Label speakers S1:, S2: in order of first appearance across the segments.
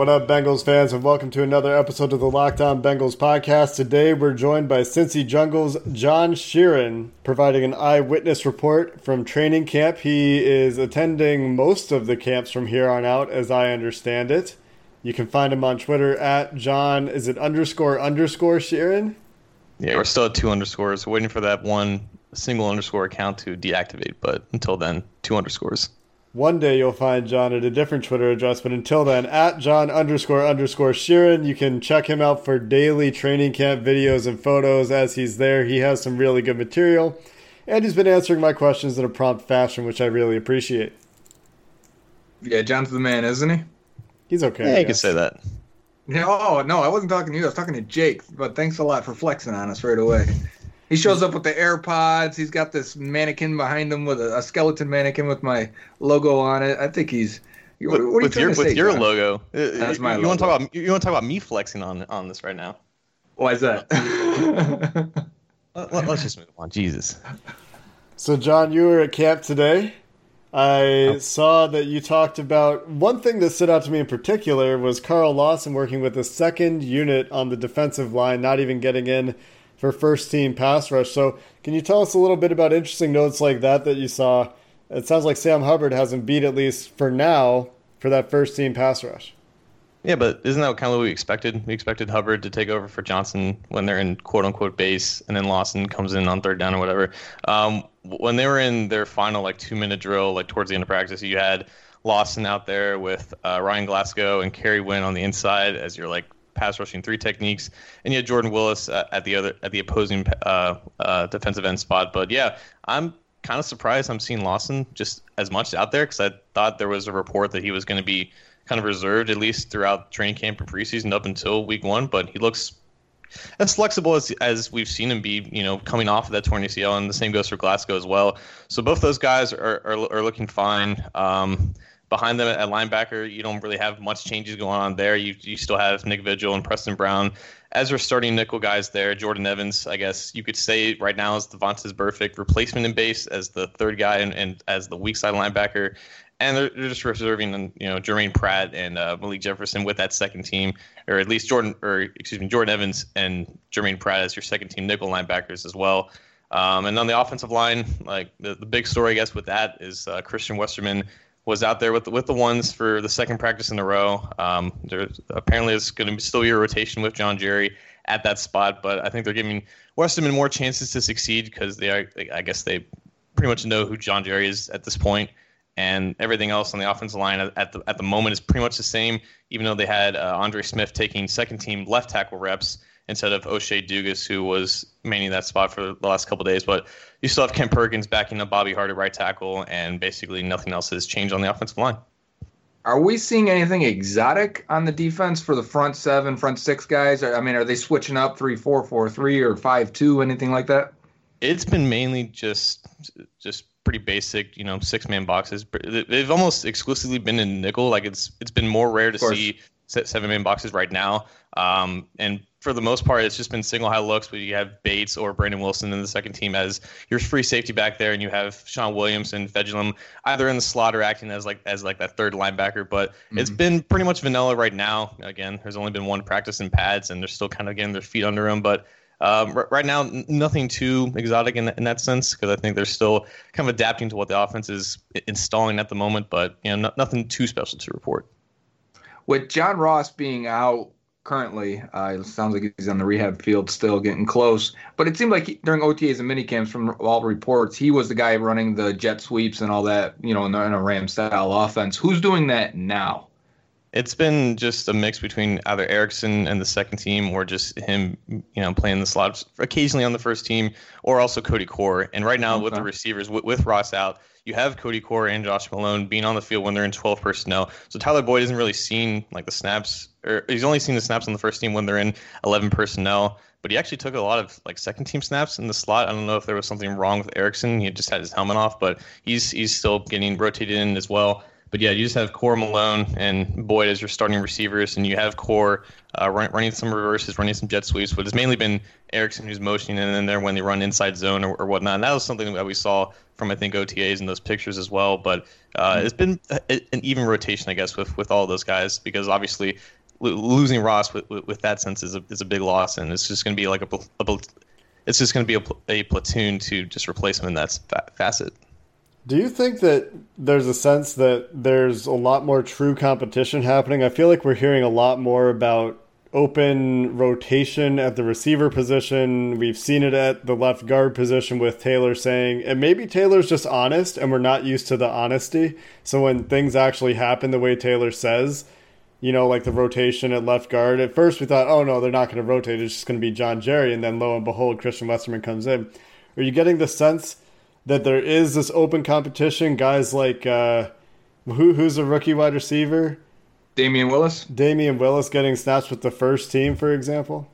S1: What up, Bengals fans, and welcome to another episode of the Locked On Bengals podcast. Today, we're joined by Cincy Jungle's John Sheeran, providing an eyewitness report from training camp. He is attending most of the camps from here on out, as I understand it. You can find him on Twitter at John. Is it underscore underscore Sheeran?
S2: Yeah, we're still at two underscores, waiting for that one single underscore account to deactivate. But until then, two underscores.
S1: One day you'll find John at a different Twitter address, but until then, at John underscore underscore Sheeran, you can check him out for daily training camp videos and photos as he's there. He has some really good material, and he's been answering my questions in a prompt fashion, which I really appreciate.
S3: Yeah, John's the man, isn't he?
S1: He's okay.
S2: Yeah, you can say that.
S3: No, oh, no, I wasn't talking to you. I was talking to Jake. But thanks a lot for flexing on us right away. He shows up with the AirPods. He's got this mannequin behind him with a, a skeleton mannequin with my logo on it. I think he's.
S2: What, what with your with
S3: say,
S2: your
S3: John?
S2: logo.
S3: That's my
S2: you
S3: logo.
S2: want to talk about you want to talk about me flexing on on this right now?
S3: Why is that?
S2: Let, us just move on. Jesus.
S1: So, John, you were at camp today. I saw that you talked about one thing that stood out to me in particular was Carl Lawson working with the second unit on the defensive line, not even getting in for first team pass rush. So, can you tell us a little bit about interesting notes like that that you saw? It sounds like Sam Hubbard hasn't beat, at least for now, for that first team pass rush.
S2: Yeah, but isn't that kind of what we expected? We expected Hubbard to take over for Johnson when they're in quote unquote base, and then Lawson comes in on third down or whatever. Um, when they were in their final like two minute drill, like towards the end of practice, you had Lawson out there with uh, Ryan Glasgow and Kerry Wynn on the inside as your like pass rushing three techniques, and you had Jordan Willis at, at the other at the opposing uh, uh, defensive end spot. But yeah, I'm kind of surprised I'm seeing Lawson just as much out there because I thought there was a report that he was going to be kind of reserved at least throughout training camp and preseason up until week one. But he looks as flexible as as we've seen him be, you know, coming off of that torn ACL, and the same goes for Glasgow as well. So both those guys are are, are looking fine. Um, behind them at linebacker, you don't really have much changes going on there. You you still have Nick Vigil and Preston Brown as our starting nickel guys there. Jordan Evans, I guess you could say right now is Vontaze Burfict replacement in base as the third guy and, and as the weak side linebacker. And they're, they're just reserving, you know, Germaine Pratt and uh, Malik Jefferson with that second team, or at least Jordan, or excuse me, Jordan Evans and Germaine Pratt as your second team nickel linebackers as well. Um, and on the offensive line, like the, the big story, I guess, with that is uh, Christian Westerman was out there with with the ones for the second practice in a row. Um, apparently it's going to still be a rotation with John Jerry at that spot, but I think they're giving Westerman more chances to succeed because they are, I guess, they pretty much know who John Jerry is at this point, and everything else on the offensive line at the at the moment is pretty much the same. Even though they had uh, Andre Smith taking second team left tackle reps instead of O'Shea Dugas, who was manning that spot for the last couple days. But you still have Kent Perkins backing up Bobby Hart at right tackle, and basically nothing else has changed on the offensive line.
S3: Are we seeing anything exotic on the defense for the front seven, front six guys? I mean, are they switching up three, four, four, three, or five, two, anything like that?
S2: It's been mainly just just pretty basic, you know, six man boxes. They've almost exclusively been in nickel. Like it's it's been more rare to see seven man boxes right now. Um, and for the most part, it's just been single high looks, but you have Bates or Brandon Wilson in the second team as your free safety back there, and you have Shawn Williams and Fejedelem either in the slot or acting as like as like that third linebacker. But mm-hmm. it's been pretty much vanilla right now. Again, there's only been one practice in pads, and they're still kind of getting their feet under them. But um, r- right now, n- nothing too exotic in, in that sense because I think they're still kind of adapting to what the offense is installing at the moment. But you know, nothing too special to report.
S3: With John Ross being out currently. Uh, it sounds like he's on the rehab field still, getting close. But it seemed like he, during OTAs and minicamps, from all reports, he was the guy running the jet sweeps and all that, you know, in, the, in a Ram style offense. Who's doing that now?
S2: It's been just a mix between either Erickson and the second team, or just him, you know, playing the slots occasionally on the first team, or also Cody Core. And right now, okay. with the receivers, with, with Ross out, you have Cody Core and Josh Malone being on the field when they're in 12 personnel. So Tyler Boyd hasn't really seen like the snaps, or he's only seen the snaps on the first team when they're in 11 personnel. But he actually took a lot of like second team snaps in the slot. I don't know if there was something wrong with Erickson. He just had his helmet off, but he's he's still getting rotated in as well. But yeah, you just have Core Malone and Boyd as your starting receivers, and you have Core uh, run, running some reverses, running some jet sweeps. But it's mainly been Erickson who's motioning in there when they run inside zone or, or whatnot. And that was something that we saw from I think OTAs and those pictures as well. But uh, mm-hmm. it's been a, an even rotation, I guess, with with all those guys because obviously losing Ross with, with, with, that sense is a, is a big loss, and it's just going to be like a, a it's just going to be a, a platoon to just replace him in that facet.
S1: Do you think that there's a sense that there's a lot more true competition happening? I feel like we're hearing a lot more about open rotation at the receiver position. We've seen it at the left guard position with Taylor saying, and maybe Taylor's just honest and we're not used to the honesty. So when things actually happen the way Taylor says, you know, like the rotation at left guard, at first we thought, oh no, they're not going to rotate. It's just going to be John Jerry. And then lo and behold, Christian Westerman comes in. Are you getting the sense that there is this open competition. Guys like uh, who who's a rookie wide receiver?
S3: Damion Willis.
S1: Damion Willis getting snaps with the first team, for example.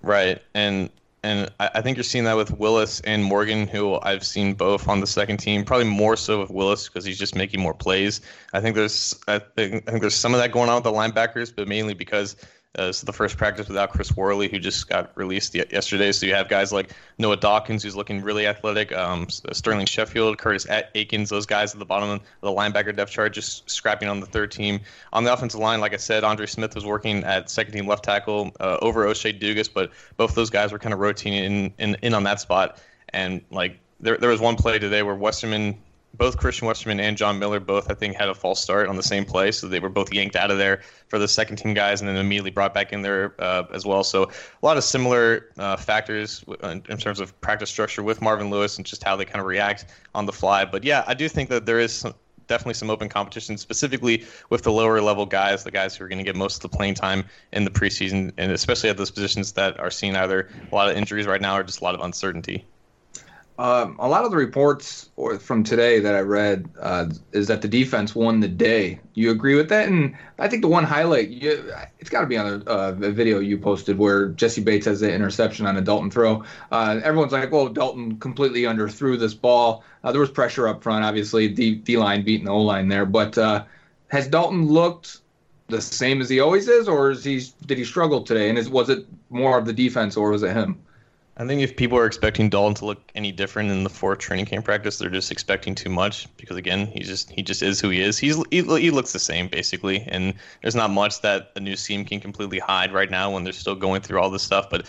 S2: Right, and and I think you're seeing that with Willis and Morgan, who I've seen both on the second team. Probably more so with Willis because he's just making more plays. I think there's I think, I think there's some of that going on with the linebackers, but mainly because uh, so the first practice without Chris Worley, who just got released yesterday. So you have guys like Noah Dawkins, who's looking really athletic, um, Sterling Sheffield, Curtis Akins, those guys at the bottom of the linebacker depth chart, just scrapping on the third team. On the offensive line, like I said, Andre Smith was working at second team left tackle uh, over O'Shea Dugas, but both those guys were kind of rotating in, in, in on that spot. And like there, there was one play today where Westerman both Christian Westerman and John Miller both I think had a false start on the same play, so they were both yanked out of there for the second team guys, and then immediately brought back in there uh, as well. So a lot of similar uh, factors in, in, terms of practice structure with Marvin Lewis and just how they kind of react on the fly. But yeah, I do think that there is some, definitely some open competition, specifically with the lower level guys, the guys who are going to get most of the playing time in the preseason, and especially at those positions that are seeing either a lot of injuries right now or just a lot of uncertainty.
S3: Um, a lot of the reports from today that I read uh, is that the defense won the day. You agree with that? And I think the one highlight, you, it's got to be on a, uh, a, video you posted where Jessie Bates has the interception on a Dalton throw. Uh, everyone's like, well, Dalton completely underthrew this ball. Uh, there was pressure up front, obviously, D, D line beating the O line there. But uh, has Dalton looked the same as he always is, or is he did he struggle today? And is, was it more of the defense, or was it him?
S2: I think if people are expecting Dalton to look any different in the fourth training camp practice, they're just expecting too much because again, he just he just is who he is. He's he, he looks the same basically, and there's not much that a new team can completely hide right now when they're still going through all this stuff. But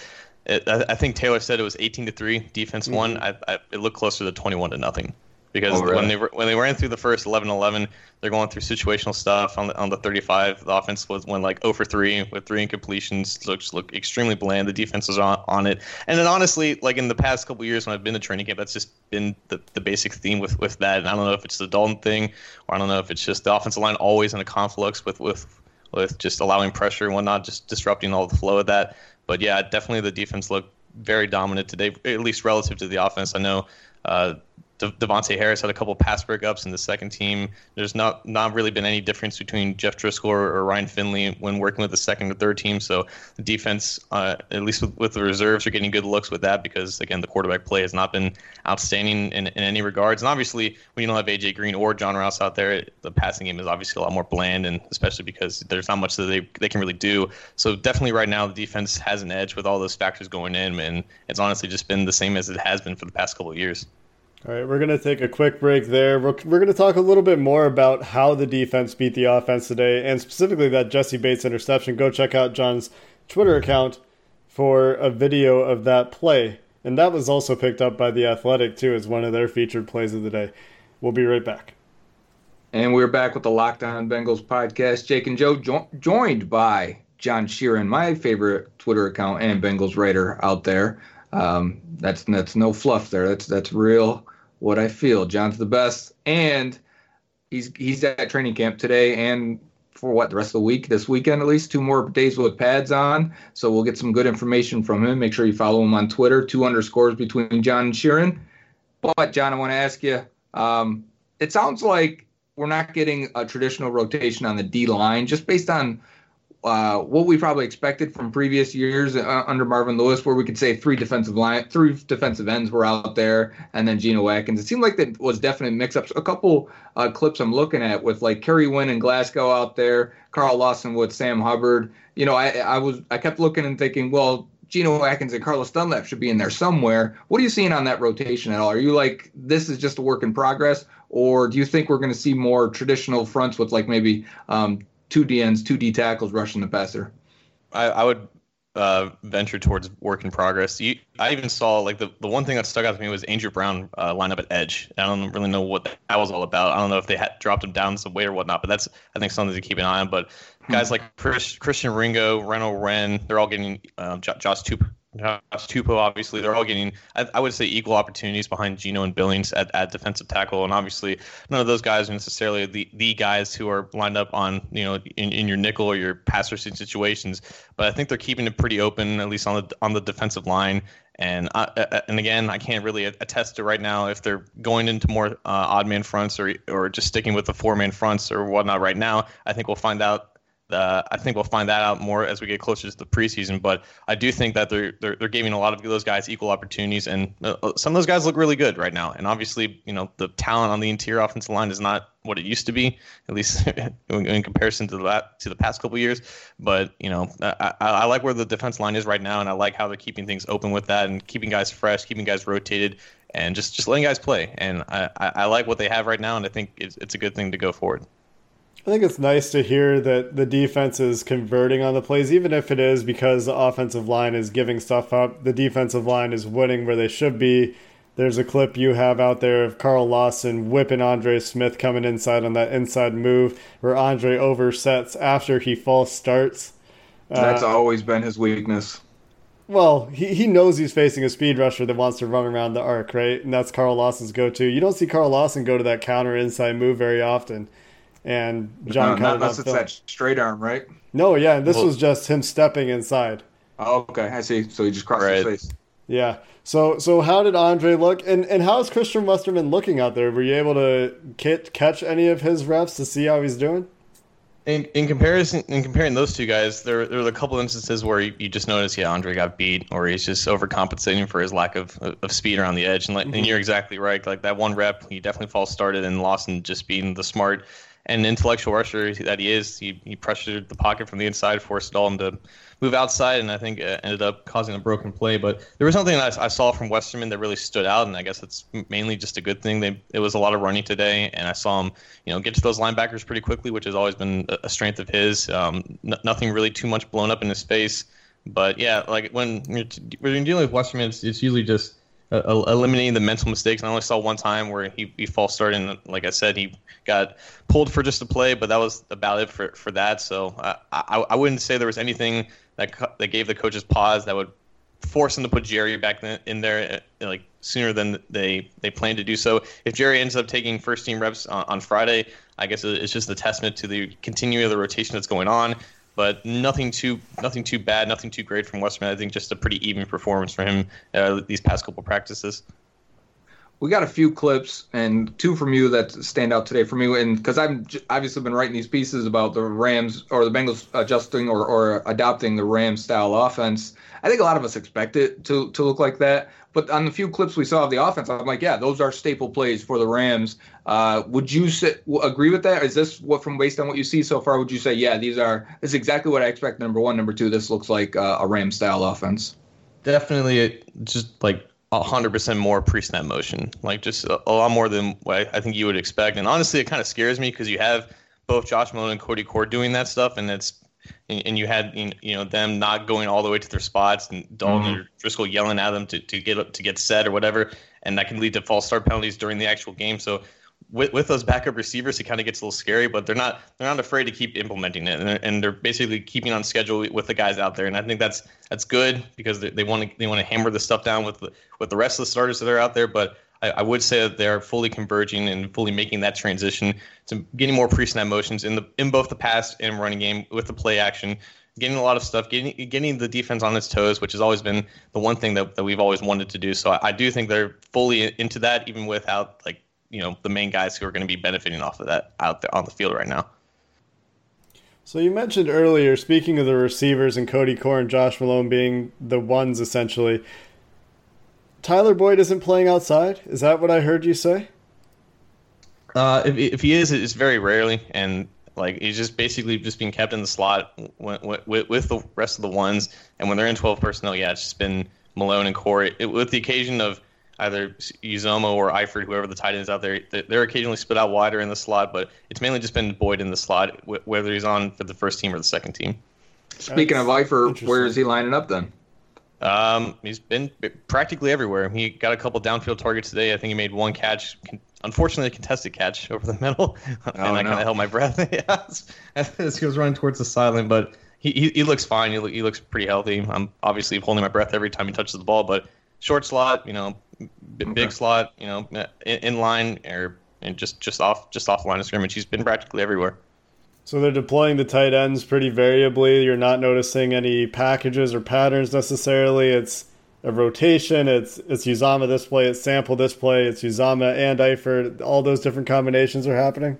S2: it, I, I, think Taylor said it was 18 to three defense mm-hmm. one. I, I, it looked closer to 21 to nothing because oh, really? when they when they ran through the first 11-11, they're going through situational stuff on the on the 35. The offense was went like 0 for 3 with three incompletions. Looks look extremely bland. The defense was on, on it. And then honestly, like in the past couple years when I've been to training camp, that's just been the, the basic theme with with that. And I don't know if it's the Dalton thing or I don't know if it's just the offensive line always in a conflux with with with just allowing pressure and whatnot, just disrupting all the flow of that. But yeah, definitely the defense looked very dominant today, at least relative to the offense. I know uh, De- Davontae Harris had a couple pass breakups in the second team. There's not not really been any difference between Jeff Driskel or Ryan Finley when working with the second or third team. So the defense, uh, at least with, with, the reserves, are getting good looks with that because again the quarterback play has not been outstanding in, in any regards. And obviously when you don't have AJ Green or John Ross out there, the passing game is obviously a lot more bland, and especially because there's not much that they they can really do. So definitely right now the defense has an edge with all those factors going in, and it's honestly just been the same as it has been for the past couple of years.
S1: All right, we're going to take a quick break there. We're, we're going to talk a little bit more about how the defense beat the offense today, and specifically that Jessie Bates interception. Go check out John's Twitter account for a video of that play. And that was also picked up by The Athletic, too, as one of their featured plays of the day. We'll be right back.
S3: And we're back with the Locked On Bengals podcast. Jake and Joe jo- joined by John Sheeran, my favorite Twitter account and Bengals writer out there. Um, that's that's no fluff there. That's that's real what I feel. John's the best, and he's he's at training camp today and for what the rest of the week, this weekend at least, two more days with pads on. So we'll get some good information from him. Make sure you follow him on Twitter. Two underscores between John and Sheeran. But John, I want to ask you. Um, it sounds like we're not getting a traditional rotation on the D line, just based on uh, what we probably expected from previous years uh, under Marvin Lewis, where we could say three defensive line, three defensive ends were out there, and then Geno Atkins. It seemed like that was definite mix-ups. A couple uh, clips I'm looking at with like Kerry Wynn and Glasgow out there, Carl Lawson with Sam Hubbard. You know, I, I was I kept looking and thinking, well, Geno Atkins and Carlos Dunlap should be in there somewhere. What are you seeing on that rotation at all? Are you like this is just a work in progress, or do you think we're going to see more traditional fronts with like maybe um, two DNs, two D tackles rushing the passer.
S2: I, I would uh, venture towards work in progress. You, I even saw like the, the one thing that stuck out to me was Andrew Brown uh, line up at edge. I don't really know what that was all about. I don't know if they had dropped him down some weight or whatnot, but that's I think something to keep an eye on. But guys like Chris, Christian Ringo, Renell Wren, they're all getting um, Josh Tupou Josh Tupou, obviously, they're all getting, I, I, would say, equal opportunities behind Geno and Billings at, at defensive tackle. And obviously, none of those guys are necessarily the, the guys who are lined up on, you know, in, in your nickel or your pass rushing situations. But I think they're keeping it pretty open, at least on the on the defensive line. And I, and again, I can't really attest to right now if they're going into more uh, odd man fronts or or just sticking with the four man fronts or whatnot. Right now, I think we'll find out uh, I think we'll find that out more as we get closer to the preseason. But I do think that they're they're, they're giving a lot of those guys equal opportunities, and uh, uh some of those guys look really good right now. And obviously, you know, the talent on the interior offensive line is not what it used to be, at least in, in comparison to that to the past couple years. But you know, I, I, like where the defense line is right now, and I like how they're keeping things open with that and keeping guys fresh, keeping guys rotated, and just just letting guys play. And I, I, I like what they have right now, and I think it's, it's a good thing to go forward.
S1: I think it's nice to hear that the defense is converting on the plays, even if it is because the offensive line is giving stuff up. The defensive line is winning where they should be. There's a clip you have out there of Carl Lawson whipping Andre Smith coming inside on that inside move where Andre oversets after he false starts.
S3: That's uh, always been his weakness.
S1: Well, he, he knows he's facing a speed rusher that wants to run around the arc, right? And that's Carl Lawson's go to. You don't see Carl Lawson go to that counter inside move very often and John
S3: no, unless it's that straight arm, right?
S1: No, yeah, this well, was just him stepping inside.
S3: Oh, okay, I see. So he just crossed right. his face.
S1: Yeah. So so how did Andre look, and and how's Christian Westerman looking out there? Were you able to get, catch any of his reps to see how he's doing?
S2: In, in comparison, in comparing those two guys, there there were a couple instances where you, you, just notice, yeah, Andre got beat, or he's just overcompensating for his lack of, of speed around the edge. And, like, mm-hmm. and you're exactly right. Like that one rep, he definitely false started, and Lawson just being the smart and intellectual rusher that he is, he, he pressured the pocket from the inside, forced Dalton to move outside, and I think it ended up causing a broken play. But there was something I, I saw from Westerman that really stood out, and I guess it's mainly just a good thing. They, it was a lot of running today, and I saw him, you know, get to those linebackers pretty quickly, which has always been a strength of his. Um, n- nothing really too much blown up in his face. But yeah, like when you're, t- when you're dealing with Westerman, it's, it's usually just uh, eliminating the mental mistakes. I only saw one time where he, he false started, and like I said, he got pulled for just a play, but that was about it for, for that. So uh, I, I wouldn't say there was anything that that gave the coaches pause that would force them to put Jerry back in there uh, like sooner than they they plan to do so. If Jerry ends up taking first team reps on, on Friday, I guess it's just a testament to the continuing of the rotation that's going on but nothing too nothing too bad, nothing too great from Westerman. I think just a pretty even performance for him uh, these past couple practices.
S3: We got a few clips and two from you that stand out today for me, and because I've obviously been writing these pieces about the Rams or the Bengals adjusting or, or adopting the Rams style offense. I think a lot of us expect it to to look like that. But on the few clips we saw of the offense, I'm like, yeah, those are staple plays for the Rams. Uh, would you say, agree with that? Is this what, from based on what you see so far, would you say, yeah, these are this is exactly what I expect? Number one, number two, this looks like uh, a Ram style offense.
S2: Definitely, just like hundred percent more pre-snap motion, like just a, a, lot more than what I think you would expect. And honestly, it kind of scares me because you have both Josh Malone and Cody Core doing that stuff, and it's and, and you had you know them not going all the way to their spots and Dalton mm-hmm. or Driskel yelling at them to, to get to get set or whatever, and that can lead to false start penalties during the actual game. So with, with those backup receivers, it kind of gets a little scary, but they're not they're not afraid to keep implementing it, and they're, and they're basically keeping on schedule with the guys out there, and I think that's that's good because they want to they want to hammer the stuff down with the with the rest of the starters that are out there. But I, I, would say that they're fully converging and fully making that transition to getting more pre-snap motions in the in both the pass and running game with the play action, getting a lot of stuff, getting getting the defense on its toes, which has always been the one thing that, that we've always wanted to do. So I, I do think they're fully into that, even without like you know the main guys who are going to be benefiting off of that out there on the field right now.
S1: So you mentioned earlier, speaking of the receivers and Cody Core and Josh Malone being the ones essentially, Tyler Boyd isn't playing outside. Is that what I heard you say?
S2: Uh, if, if he is, it's very rarely, and like he's just basically just being kept in the slot with, with, with the rest of the ones. And when they're in 12 personnel, yeah, it's just been Malone and Corey, it, with the occasion of either Uzomah or Eifert, whoever the tight end is out there, they're occasionally split out wider in the slot, but it's mainly just been Boyd in the slot, whether he's on for the first team or the second team.
S3: Speaking That's of Eifert, where is he lining up then?
S2: Um, he's been practically everywhere. He got a couple downfield targets today. I think he made one catch, unfortunately a contested catch over the middle, and oh, I no. kind of held my breath as he was running towards the sideline. But he, he, he looks fine. He, he looks pretty healthy. I'm obviously holding my breath every time he touches the ball, but short slot, you know, big okay. slot, you know, uh, in, in line or and just just off just off line of scrimmage. He's been practically everywhere.
S1: So they're deploying the tight ends pretty variably. You're not noticing any packages or patterns necessarily. It's a rotation. It's it's Uzomah this play. It's sample this play. It's Uzomah and Eifert. All those different combinations are happening.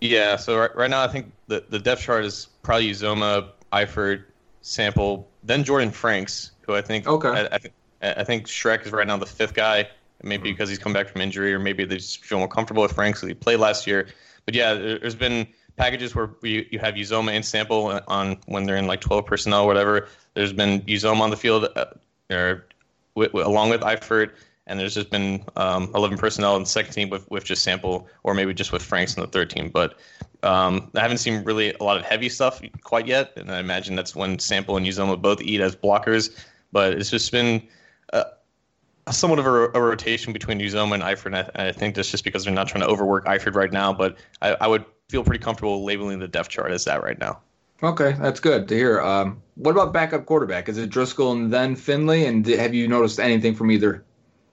S2: Yeah. So right, right now, I think the, the depth chart is probably Uzomah, Eifert, sample, then Jordan Franks, who I think
S3: okay.
S2: I, I, I think Schreck is right now the fifth guy, maybe because he's come back from injury, or maybe they just feel more comfortable with Franks because he played last year. But yeah, there's been packages where you, you have Uzomah and Sample on when they're in like 12 personnel or whatever. There's been Uzomah on the field uh, or with, with, along with Eifert, and there's just been um, 11 personnel in the second team with, with just Sample or maybe just with Franks in the third team. But um, I haven't seen really a lot of heavy stuff quite yet, and I imagine that's when Sample and Uzomah both eat as blockers. But it's just been uh, somewhat of a, a, rotation between Uzomah and Eifert. And I, I, think that's just because they're not trying to overwork Eifert right now. But I, I, would feel pretty comfortable labeling the depth chart as that right now.
S3: Okay, that's good to hear. Um, what about backup quarterback? Is it Driskel and then Finley? And have you noticed anything from either?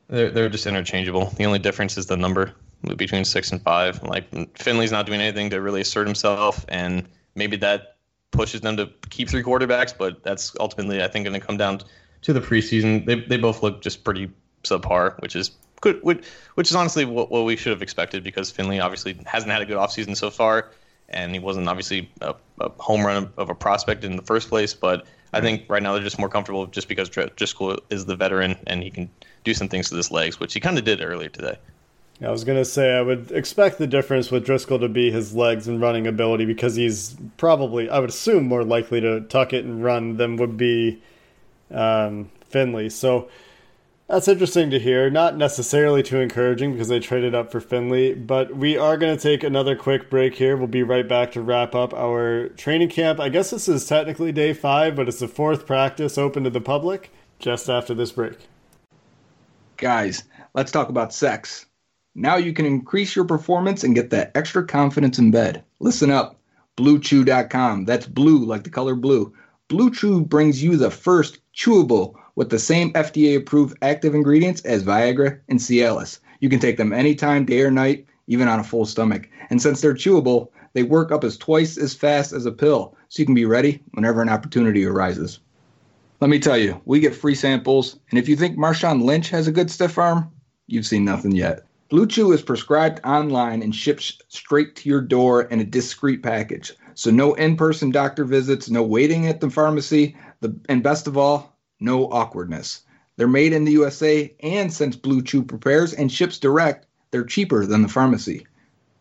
S2: They're, they're just interchangeable. The only difference is the number between six and five. Like Finley's not doing anything to really assert himself, and maybe that pushes them to keep three quarterbacks. But that's ultimately, I think, going to come down to the preseason, they they both look just pretty subpar, which is good, which, which is honestly what, what we should have expected because Finley obviously hasn't had a good offseason so far, and he wasn't obviously a, a home run of a prospect in the first place. But I think right now they're just more comfortable just because Driskel is the veteran and he can do some things to his legs, which he kind of did earlier today.
S1: I was going to say I would expect the difference with Driskel to be his legs and running ability because he's probably, I would assume, more likely to tuck it and run than would be um, Finley. So that's interesting to hear. Not necessarily too encouraging because they traded up for Finley, but we are going to take another quick break here. We'll be right back to wrap up our training camp. I guess this is technically day five, but it's the fourth practice open to the public just after this break.
S3: Guys, let's talk about sex. Now you can increase your performance and get that extra confidence in bed. Listen up. BlueChew.com. That's blue like the color blue. Blue Chew brings you the first chewable with the same FDA approved active ingredients as Viagra and Cialis. You can take them anytime, day or night, even on a full stomach. And since they're chewable, they work up as twice as fast as a pill, so you can be ready whenever an opportunity arises. Let me tell you, we get free samples, and if you think Marshawn Lynch has a good stiff arm, you've seen nothing yet. Blue Chew is prescribed online and ships straight to your door in a discreet package. So no in-person doctor visits, no waiting at the pharmacy, the, and best of all, no awkwardness. They're made in the USA, and since Blue Chew prepares and ships direct, they're cheaper than the pharmacy.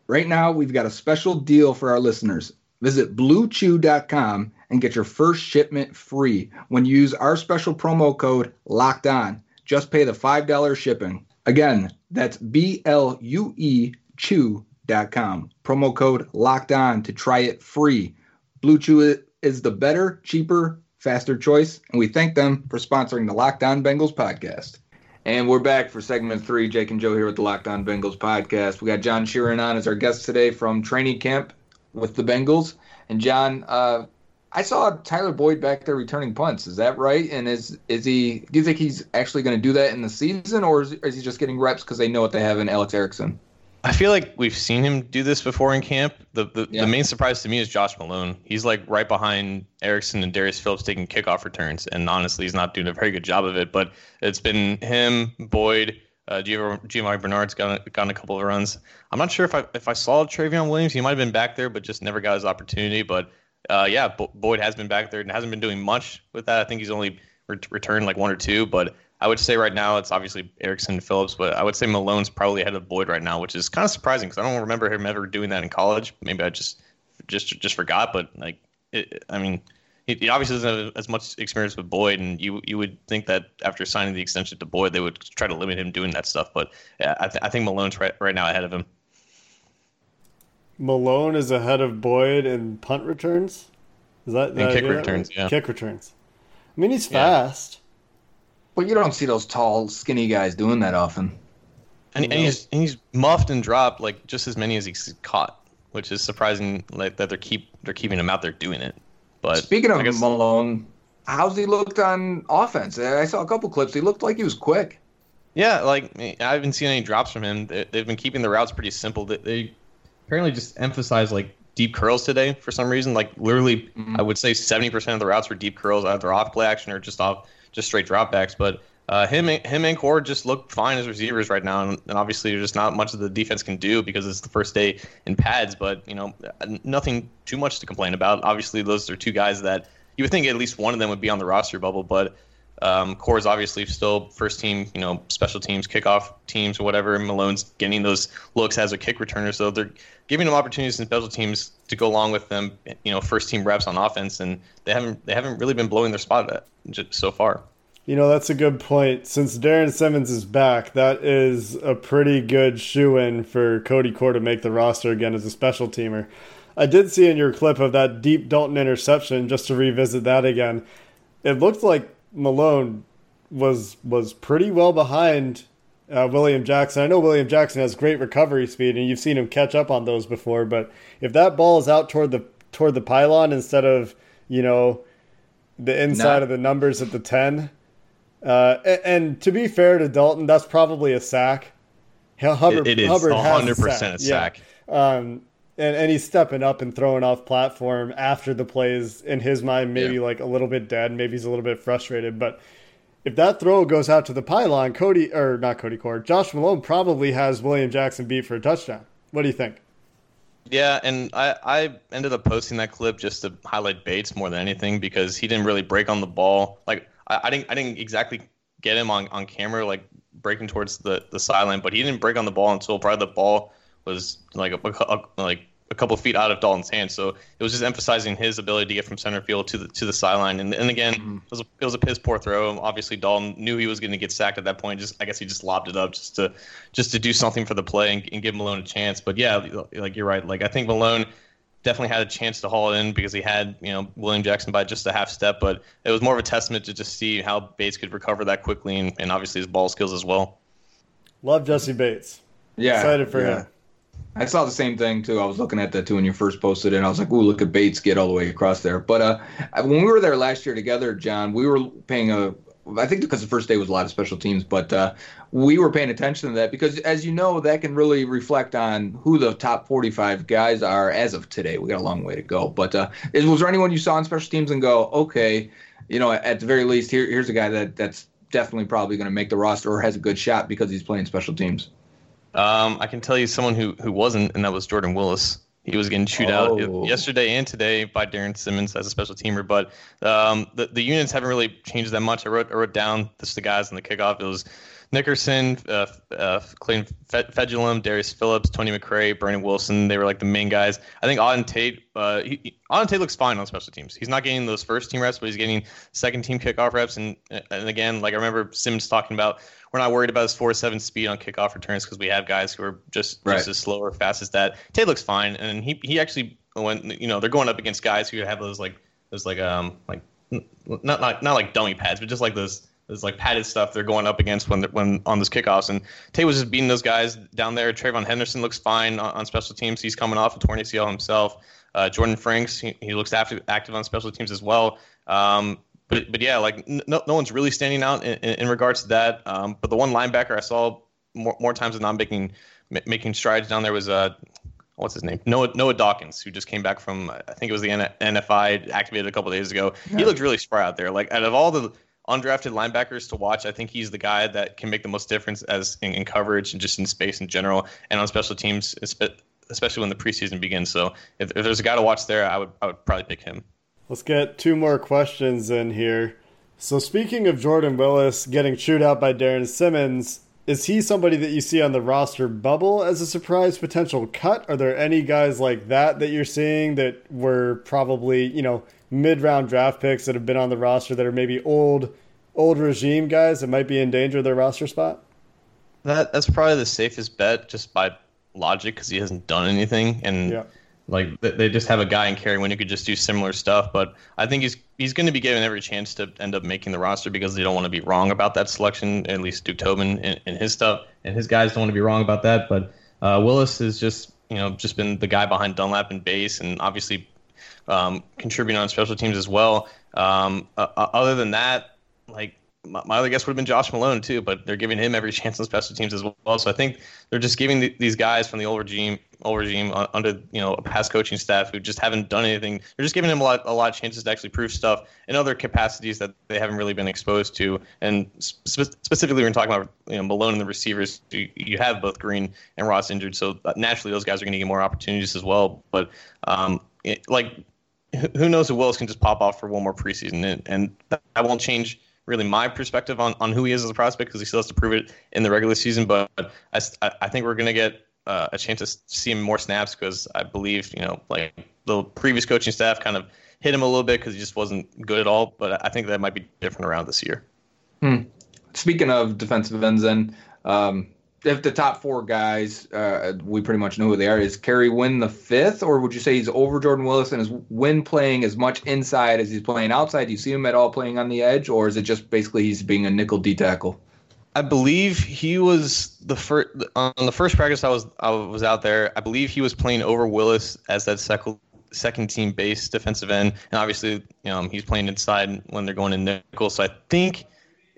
S3: Right now, we've got a special deal for our listeners. Visit bluechew.com and get your first shipment free when you use our special promo code LOCKED ON. Just pay the $5 shipping. Again, that's B L U E Chew.com. Promo code LOCKED ON to try it free. Blue Chew is the better, cheaper, faster choice, and we thank them for sponsoring the Locked On Bengals podcast. And we're back for segment three. Jake and Joe here with the Locked On Bengals podcast. We got John Sheeran on as our guest today from training camp with the Bengals. And John, uh, I saw Tyler Boyd back there returning punts. Is that right? And is is he? Do you think he's actually going to do that in the season, or is, is he just getting reps because they know what they have in Alex Erickson?
S2: I feel like we've seen him do this before in camp. The the, yeah. the main surprise to me is Josh Malone. He's like right behind Erickson and Darius Phillips taking kickoff returns, and honestly, he's not doing a very good job of it. But it's been him, Boyd, uh, Giovani Bernard's gotten, gotten a couple of runs. I'm not sure if I if I saw Trayveon Williams. He might have been back there, but just never got his opportunity. But uh, yeah, Boyd has been back there and hasn't been doing much with that. I think he's only re- returned like one or two. But I would say right now it's obviously Erickson and Phillips, but I would say Malone's probably ahead of Boyd right now, which is kind of surprising because I don't remember him ever doing that in college. Maybe I just just just forgot. But like, it, I mean, he, obviously doesn't have as much experience with Boyd, and you you would think that after signing the extension to Boyd, they would try to limit him doing that stuff. But yeah, I, th- I think Malone's right right now ahead of him.
S1: Malone is ahead of Boyd in punt returns. Is that,
S2: that kick returns? Yeah,
S1: kick returns. I mean, he's fast.
S3: But you don't see those tall, skinny guys doing that often.
S2: And, and he's and he's muffed and dropped like just as many as he's caught, which is surprising. Like that they're keep they're keeping him out there doing it. But
S3: speaking of guess, Malone, how's he looked on offense? I saw a couple clips. He looked like he was quick.
S2: Yeah, like I haven't seen any drops from him. They, have been keeping the routes pretty simple. They, they apparently just emphasize like deep curls today for some reason. Like literally, mm-hmm. I would say seventy percent of the routes were deep curls, either off play action or just off just straight dropbacks. But uh, him, him and Core just look fine as receivers right now, and, and obviously there's just not much that the defense can do because it's the first day in pads. But you know, nothing too much to complain about. Obviously, those are two guys that you would think at least one of them would be on the roster bubble, but um, Core is obviously still first team, you know, special teams, kickoff teams, or whatever. Malone's getting those looks as a kick returner, so they're giving them opportunities in special teams to go along with them, you know, first team reps on offense, and they haven't they haven't really been blowing their spot at, so far.
S1: You know, that's a good point. Since Darrin Simmons is back, that is a pretty good shoe in for Cody Core to make the roster again as a special teamer. I did see in your clip of that deep Dalton interception, just to revisit that again, it looked like Malone was was pretty well behind uh, William Jackson. I know William Jackson has great recovery speed, and you've seen him catch up on those before. But if that ball is out toward the toward the pylon instead of you know the inside of the numbers at the ten, uh, and, and, to be fair to Dalton, that's probably a sack.
S2: Hubbard, it, it is Hubbard 100% a sack. A sack.
S1: Yeah. Um, and, and he's stepping up and throwing off platform after the plays in his mind maybe yeah. like a little bit dead maybe he's a little bit frustrated but if that throw goes out to the pylon cody or not cody core josh malone probably has william jackson beat for a touchdown what do you think
S2: yeah, and I, I ended up posting that clip just to highlight Bates more than anything because he didn't really break on the ball. Like I, I didn't I didn't exactly get him on, on camera like breaking towards the, the sideline, but he didn't break on the ball until probably the ball was like a, a, like a couple feet out of Dalton's hands. So it was just emphasizing his ability to get from center field to the to the sideline. And and again, mm-hmm. it was a, it was a piss poor throw. Obviously, Dalton knew he was going to get sacked at that point. Just I guess he just lobbed it up just to just to do something for the play and, and give Malone a chance. But yeah, like you're right. Like I think Malone definitely had a chance to haul it in because he had you know William Jackson by just a half step. But it was more of a testament to just see how Bates could recover that quickly and, and obviously his ball skills as well.
S1: Love Jessie Bates.
S3: Yeah,
S1: excited for yeah. him.
S3: I saw the same thing too. I was looking at that too when you first posted it. And I was like, "Ooh, look at Bates get all the way across there." But uh, when we were there last year together, John, we were paying a. I think because the first day was a lot of special teams, but uh, we were paying attention to that because, as you know, that can really reflect on who the top 45 guys are as of today. We got a long way to go, but uh, is, was there anyone you saw in special teams and go, okay, you know, at the very least, here, here's a guy that that's definitely probably going to make the roster or has a good shot because he's playing special teams.
S2: Um, I can tell you someone who who wasn't, and that was Jordan Willis. He was getting chewed oh. out yesterday and today by Darrin Simmons as a special teamer. But um, the the units haven't really changed that much. I wrote I wrote down just the guys in the kickoff. It was Nickerson, uh, uh, Clayton Fejedelem, Darius Phillips, Tony McRae, Brandon Wilson. They were like the main guys. I think Auden Tate. Uh, he, Auden Tate looks fine on special teams. He's not getting those first team reps, but he's getting second team kickoff reps. And and again, like I remember Simmons talking about, we're not worried about his four seven speed on kickoff returns because we have guys who are just right. just as slow or fast as that. Tate looks fine, and he he actually when you know they're going up against guys who have those like those like um like not not not like dummy pads, but just like those there's like padded stuff they're going up against when when on those kickoffs. And Tate was just beating those guys down there. Trayvon Henderson looks fine on, on special teams. He's coming off a torn ACL himself. Uh, Jordan Franks, he, he looks active, active on special teams as well. Um, but but yeah, like no, no one's really standing out in, in, in regards to that. Um, but the one linebacker I saw more, more times than not making making strides down there was uh, what's his name? Noah Noah Dawkins, who just came back from I think it was the NFI activated a couple days ago. Yeah. He looked really spry out there. Like out of all the undrafted linebackers to watch, I think he's the guy that can make the most difference as in, in coverage and just in space in general, and on special teams, especially when the preseason begins. So if, if there's a guy to watch there, I would I would probably pick him.
S1: Let's get two more questions in here. So speaking of Jordan Willis getting chewed out by Darrin Simmons, is he somebody that you see on the roster bubble as a surprise potential cut? Are there any guys like that that you're seeing that were probably, you know, mid round draft picks that have been on the roster that are maybe old old regime guys that might be in danger of their roster spot?
S2: That that's probably the safest bet just by logic because he hasn't done anything and yeah. Like they just have a guy in Kerry Wynn who could just do similar stuff, but I think he's he's going to be given every chance to end up making the roster because they don't want to be wrong about that selection. At least Duke Tobin and, and his stuff and his guys don't want to be wrong about that. But uh, Willis has just you know just been the guy behind Dunlap and base, and obviously um, contributing on special teams as well. Um, uh, other than that, like my, other guess would have been Josh Malone too, but they're giving him every chance on special teams as well. So I think they're just giving the, these guys from the old regime, old regime uh, under you know a past coaching staff who just haven't done anything. They're just giving them a lot, a lot of chances to actually prove stuff in other capacities that they haven't really been exposed to. And spe- specifically, when talking about you know Malone and the receivers, you, you have both Green and Ross injured, so uh, naturally those guys are going to get more opportunities as well. But um, it, like who knows if Willis can just pop off for one more preseason, and, and that won't change really my perspective on, on who he is as a prospect because he still has to prove it in the regular season. But I, I think we're going to get uh, a chance to see him more snaps because I believe, you know, like the previous coaching staff kind of hit him a little bit because he just wasn't good at all. But I think that might be different around this year.
S3: Hmm. Speaking of defensive ends, then, um, if the top four guys, uh, we pretty much know who they are. Is Kerry Wynn the fifth, or would you say he's over Jordan Willis and is Wynn playing as much inside as he's playing outside? Do you see him at all playing on the edge, or is it just basically he's being a nickel D tackle?
S2: I believe he was the first on the first practice I was I was out there. I believe he was playing over Willis as that second second team base defensive end, and obviously, you know, he's playing inside when they're going in nickel. So I think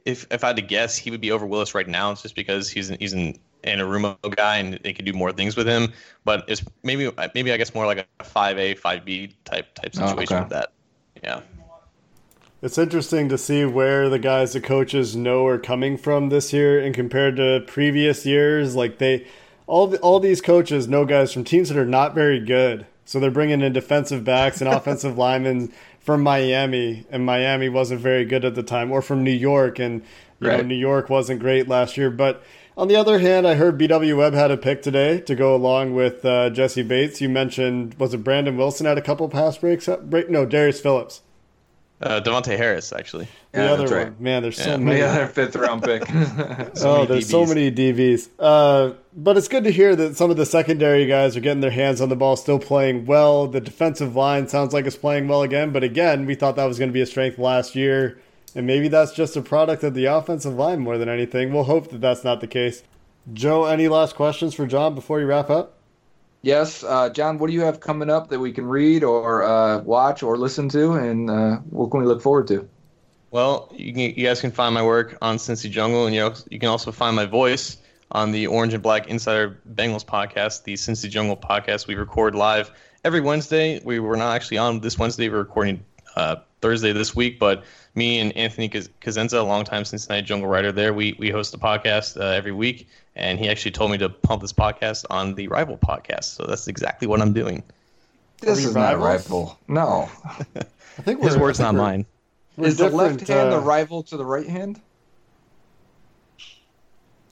S2: if if I had to guess, he would be over Willis right now. It's just because he's an, he's an Anarumo guy and they could do more things with him. But it's maybe maybe I guess more like a five A five B type type oh, situation oh, okay. with that. Yeah.
S1: It's interesting to see where the guys the coaches know are coming from this year and compared to previous years. Like they, all the, all these coaches know guys from teams that are not very good. So they're bringing in defensive backs and offensive linemen from Miami, and Miami wasn't very good at the time, or from New York, and you right. know New York wasn't great last year. But on the other hand, I heard BW Webb had a pick today to go along with uh, Jessie Bates. You mentioned was it Brandon Wilson had a couple pass breaks? Break no, Darius Phillips.
S2: Uh, Davontae Harris, actually.
S1: The yeah, other one, right. man. There's so many.
S3: The other fifth round pick.
S1: so oh, there's DBs. so many DBs. Uh, but it's good to hear that some of the secondary guys are getting their hands on the ball, still playing well. The defensive line sounds like it's playing well again. But again, we thought that was going to be a strength last year, and maybe that's just a product of the offensive line more than anything. We'll hope that that's not the case. Joe, any last questions for John before you wrap up?
S3: Yes, uh, John. What do you have coming up that we can read or uh, watch or listen to, and uh, what can we look forward to?
S2: Well, you, can, you guys can find my work on Cincy Jungle, and you, you can also find my voice on the Orange and Black Insider Bengals podcast, the Cincy Jungle podcast. We record live every Wednesday. We were not actually on this Wednesday. We're recording uh, Thursday this week, but me and Anthony Cosenza, a longtime Cincinnati Jungle writer there, we, we host a podcast uh, every week and he actually told me to pump this podcast on the Rival podcast. So that's exactly what I'm doing.
S3: This is not Rival. No,
S2: I think his words, not mine.
S3: Is the left hand uh, the rival to the right hand?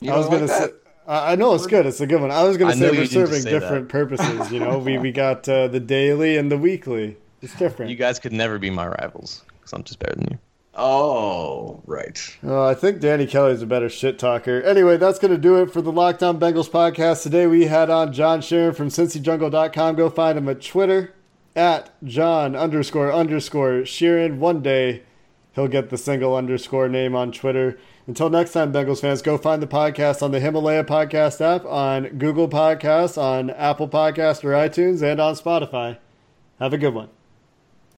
S1: You I was going like to say. I know it's good. It's a good one. I was going to say we're serving different that. purposes. You know, we we got uh, the daily and the weekly. It's different.
S2: You guys could never be my rivals because I'm just better than you.
S3: Oh, right.
S1: Oh, I think Danny Kelly's a better shit talker. Anyway, that's going to do it for the Locked On Bengals podcast. Today we had on John Sheeran from CincyJungle.com. Go find him at Twitter at John underscore underscore Sheeran. One day he'll get the single underscore name on Twitter. Until next time, Bengals fans, go find the podcast on the Himalaya Podcast app, on Google Podcasts, on Apple Podcasts or iTunes, and on Spotify. Have a good one.